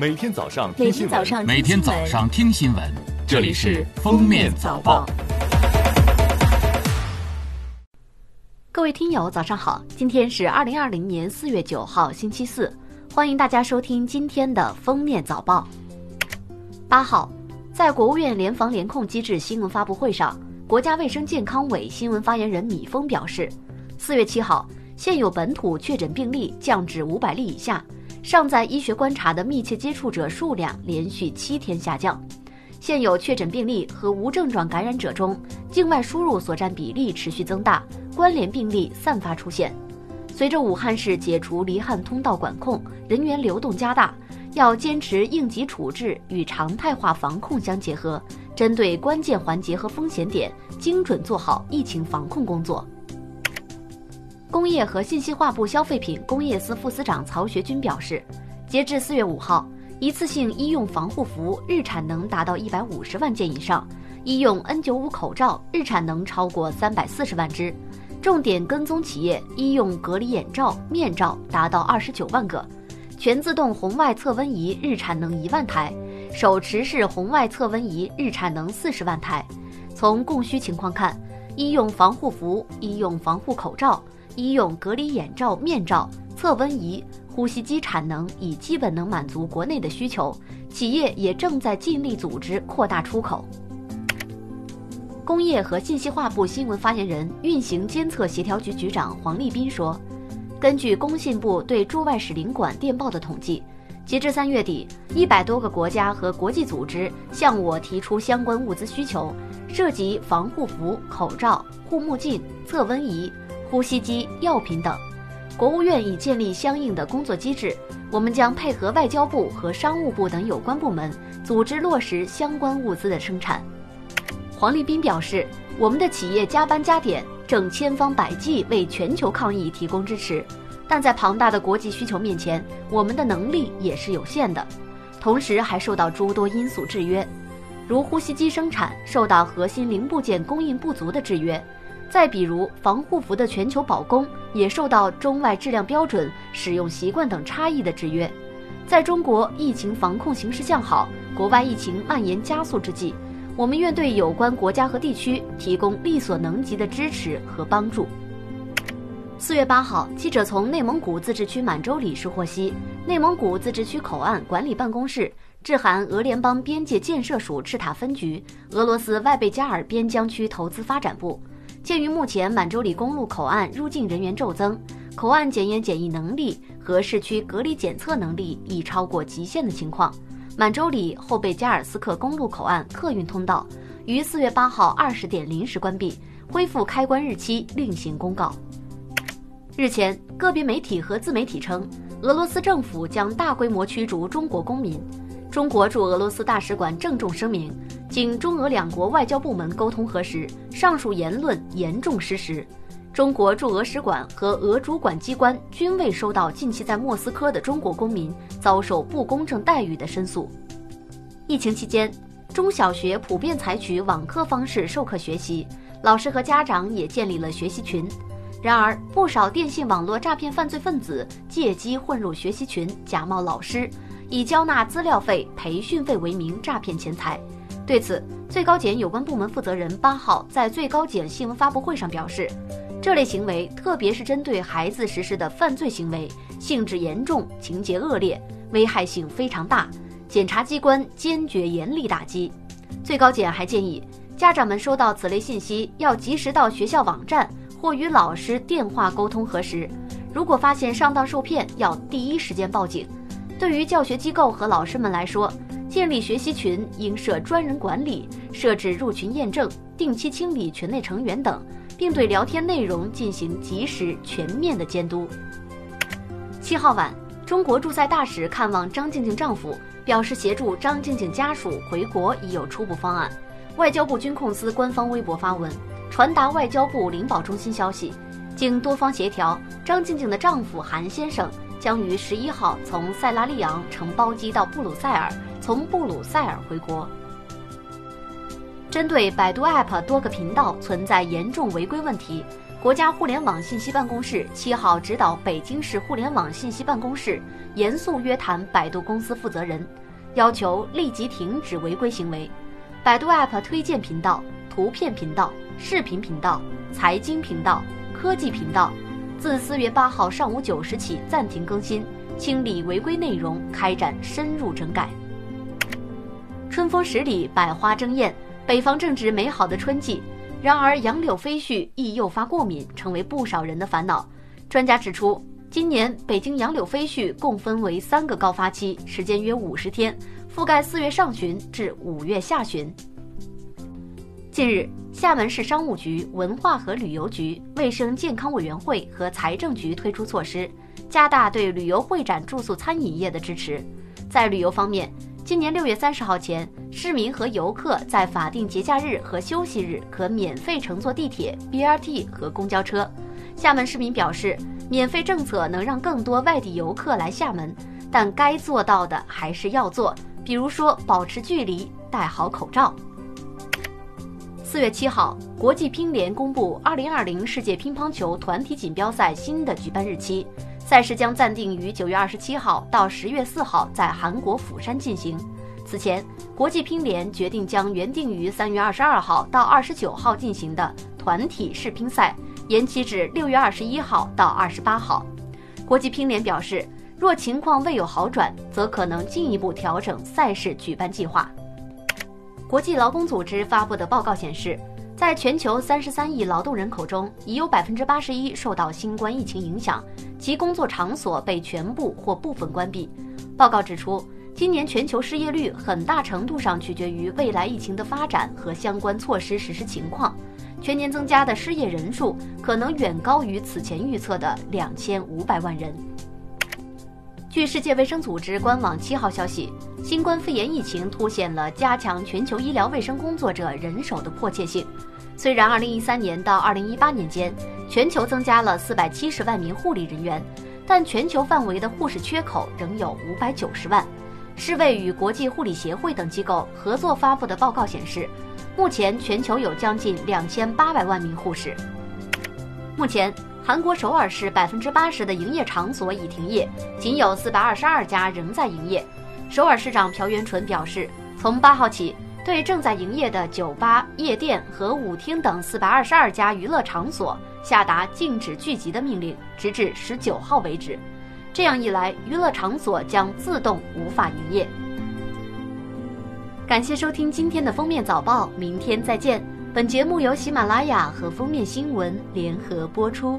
每天早上听新闻，每天早上听新闻，这里是《封面早报》。各位听友，早上好！今天是二零二零年四月九号，星期四，欢迎大家收听今天的《封面早报》。八号，在国务院联防联控机制新闻发布会上，国家卫生健康委新闻发言人米峰表示，四月七号，现有本土确诊病例降至五百例以下。尚在医学观察的密切接触者数量连续七天下降，现有确诊病例和无症状感染者中，境外输入所占比例持续增大，关联病例散发出现。随着武汉市解除离汉通道管控，人员流动加大，要坚持应急处置与常态化防控相结合，针对关键环节和风险点，精准做好疫情防控工作。工业和信息化部消费品工业司副司长曹学军表示，截至四月五号，一次性医用防护服日产能达到一百五十万件以上，医用 N95 口罩日产能超过三百四十万只，重点跟踪企业医用隔离眼罩、面罩达到二十九万个，全自动红外测温仪日产能一万台，手持式红外测温仪日产能四十万台。从供需情况看，医用防护服、医用防护口罩。医用隔离眼罩、面罩、测温仪、呼吸机产能已基本能满足国内的需求，企业也正在尽力组织扩大出口。工业和信息化部新闻发言人、运行监测协调局局长黄立斌说：“根据工信部对驻外使领馆电报的统计，截至三月底，一百多个国家和国际组织向我提出相关物资需求，涉及防护服、口罩、护目镜、测温仪。”呼吸机、药品等，国务院已建立相应的工作机制，我们将配合外交部和商务部等有关部门，组织落实相关物资的生产。黄立斌表示，我们的企业加班加点，正千方百计为全球抗疫提供支持，但在庞大的国际需求面前，我们的能力也是有限的，同时还受到诸多因素制约，如呼吸机生产受到核心零部件供应不足的制约。再比如，防护服的全球保供也受到中外质量标准、使用习惯等差异的制约。在中国疫情防控形势向好、国外疫情蔓延加速之际，我们愿对有关国家和地区提供力所能及的支持和帮助。四月八号，记者从内蒙古自治区满洲里市获悉，内蒙古自治区口岸管理办公室致函俄联邦边界建设署赤塔分局、俄罗斯外贝加尔边疆区投资发展部。鉴于目前满洲里公路口岸入境人员骤增，口岸检验检疫能力和市区隔离检测能力已超过极限的情况，满洲里后贝加尔斯克公路口岸客运通道于四月八号二十点临时关闭，恢复开关日期另行公告。日前，个别媒体和自媒体称，俄罗斯政府将大规模驱逐中国公民。中国驻俄罗斯大使馆郑重声明。经中俄两国外交部门沟通核实，上述言论严重失实。中国驻俄使馆和俄主管机关均未收到近期在莫斯科的中国公民遭受不公正待遇的申诉。疫情期间，中小学普遍采取网课方式授课学习，老师和家长也建立了学习群。然而，不少电信网络诈骗犯罪分子借机混入学习群，假冒老师，以交纳资料费、培训费为名诈骗钱财。对此，最高检有关部门负责人八号在最高检新闻发布会上表示，这类行为，特别是针对孩子实施的犯罪行为，性质严重，情节恶劣，危害性非常大，检察机关坚决严厉打击。最高检还建议家长们收到此类信息，要及时到学校网站或与老师电话沟通核实，如果发现上当受骗，要第一时间报警。对于教学机构和老师们来说，建立学习群应设专人管理，设置入群验证，定期清理群内成员等，并对聊天内容进行及时全面的监督。七号晚，中国驻塞大使看望张静静丈夫，表示协助张静静家属回国已有初步方案。外交部军控司官方微博发文，传达外交部领保中心消息，经多方协调，张静静的丈夫韩先生将于十一号从塞拉利昂乘包机到布鲁塞尔。从布鲁塞尔回国。针对百度 App 多个频道存在严重违规问题，国家互联网信息办公室七号指导北京市互联网信息办公室严肃约谈百度公司负责人，要求立即停止违规行为。百度 App 推荐频道、图片频道、视频频道、财经频道、科技频道，自四月八号上午九时起暂停更新，清理违规内容，开展深入整改。春风十里，百花争艳，北方正值美好的春季。然而，杨柳飞絮易诱发过敏，成为不少人的烦恼。专家指出，今年北京杨柳飞絮共分为三个高发期，时间约五十天，覆盖四月上旬至五月下旬。近日，厦门市商务局、文化和旅游局、卫生健康委员会和财政局推出措施，加大对旅游会展、住宿、餐饮业的支持。在旅游方面，今年六月三十号前，市民和游客在法定节假日和休息日可免费乘坐地铁、BRT 和公交车。厦门市民表示，免费政策能让更多外地游客来厦门，但该做到的还是要做，比如说保持距离、戴好口罩。四月七号，国际乒联公布二零二零世界乒乓球团体锦标赛新的举办日期。赛事将暂定于九月二十七号到十月四号在韩国釜山进行。此前，国际乒联决定将原定于三月二十二号到二十九号进行的团体世乒赛延期至六月二十一号到二十八号。国际乒联表示，若情况未有好转，则可能进一步调整赛事举办计划。国际劳工组织发布的报告显示。在全球三十三亿劳动人口中，已有百分之八十一受到新冠疫情影响，其工作场所被全部或部分关闭。报告指出，今年全球失业率很大程度上取决于未来疫情的发展和相关措施实施情况，全年增加的失业人数可能远高于此前预测的两千五百万人。据世界卫生组织官网七号消息，新冠肺炎疫情凸显了加强全球医疗卫生工作者人手的迫切性。虽然2013年到2018年间，全球增加了470万名护理人员，但全球范围的护士缺口仍有590万。世卫与国际护理协会等机构合作发布的报告显示，目前全球有将近2800万名护士。目前。韩国首尔市百分之八十的营业场所已停业，仅有四百二十二家仍在营业。首尔市长朴元淳表示，从八号起，对正在营业的酒吧、夜店和舞厅等四百二十二家娱乐场所下达禁止聚集的命令，直至十九号为止。这样一来，娱乐场所将自动无法营业。感谢收听今天的封面早报，明天再见。本节目由喜马拉雅和封面新闻联合播出。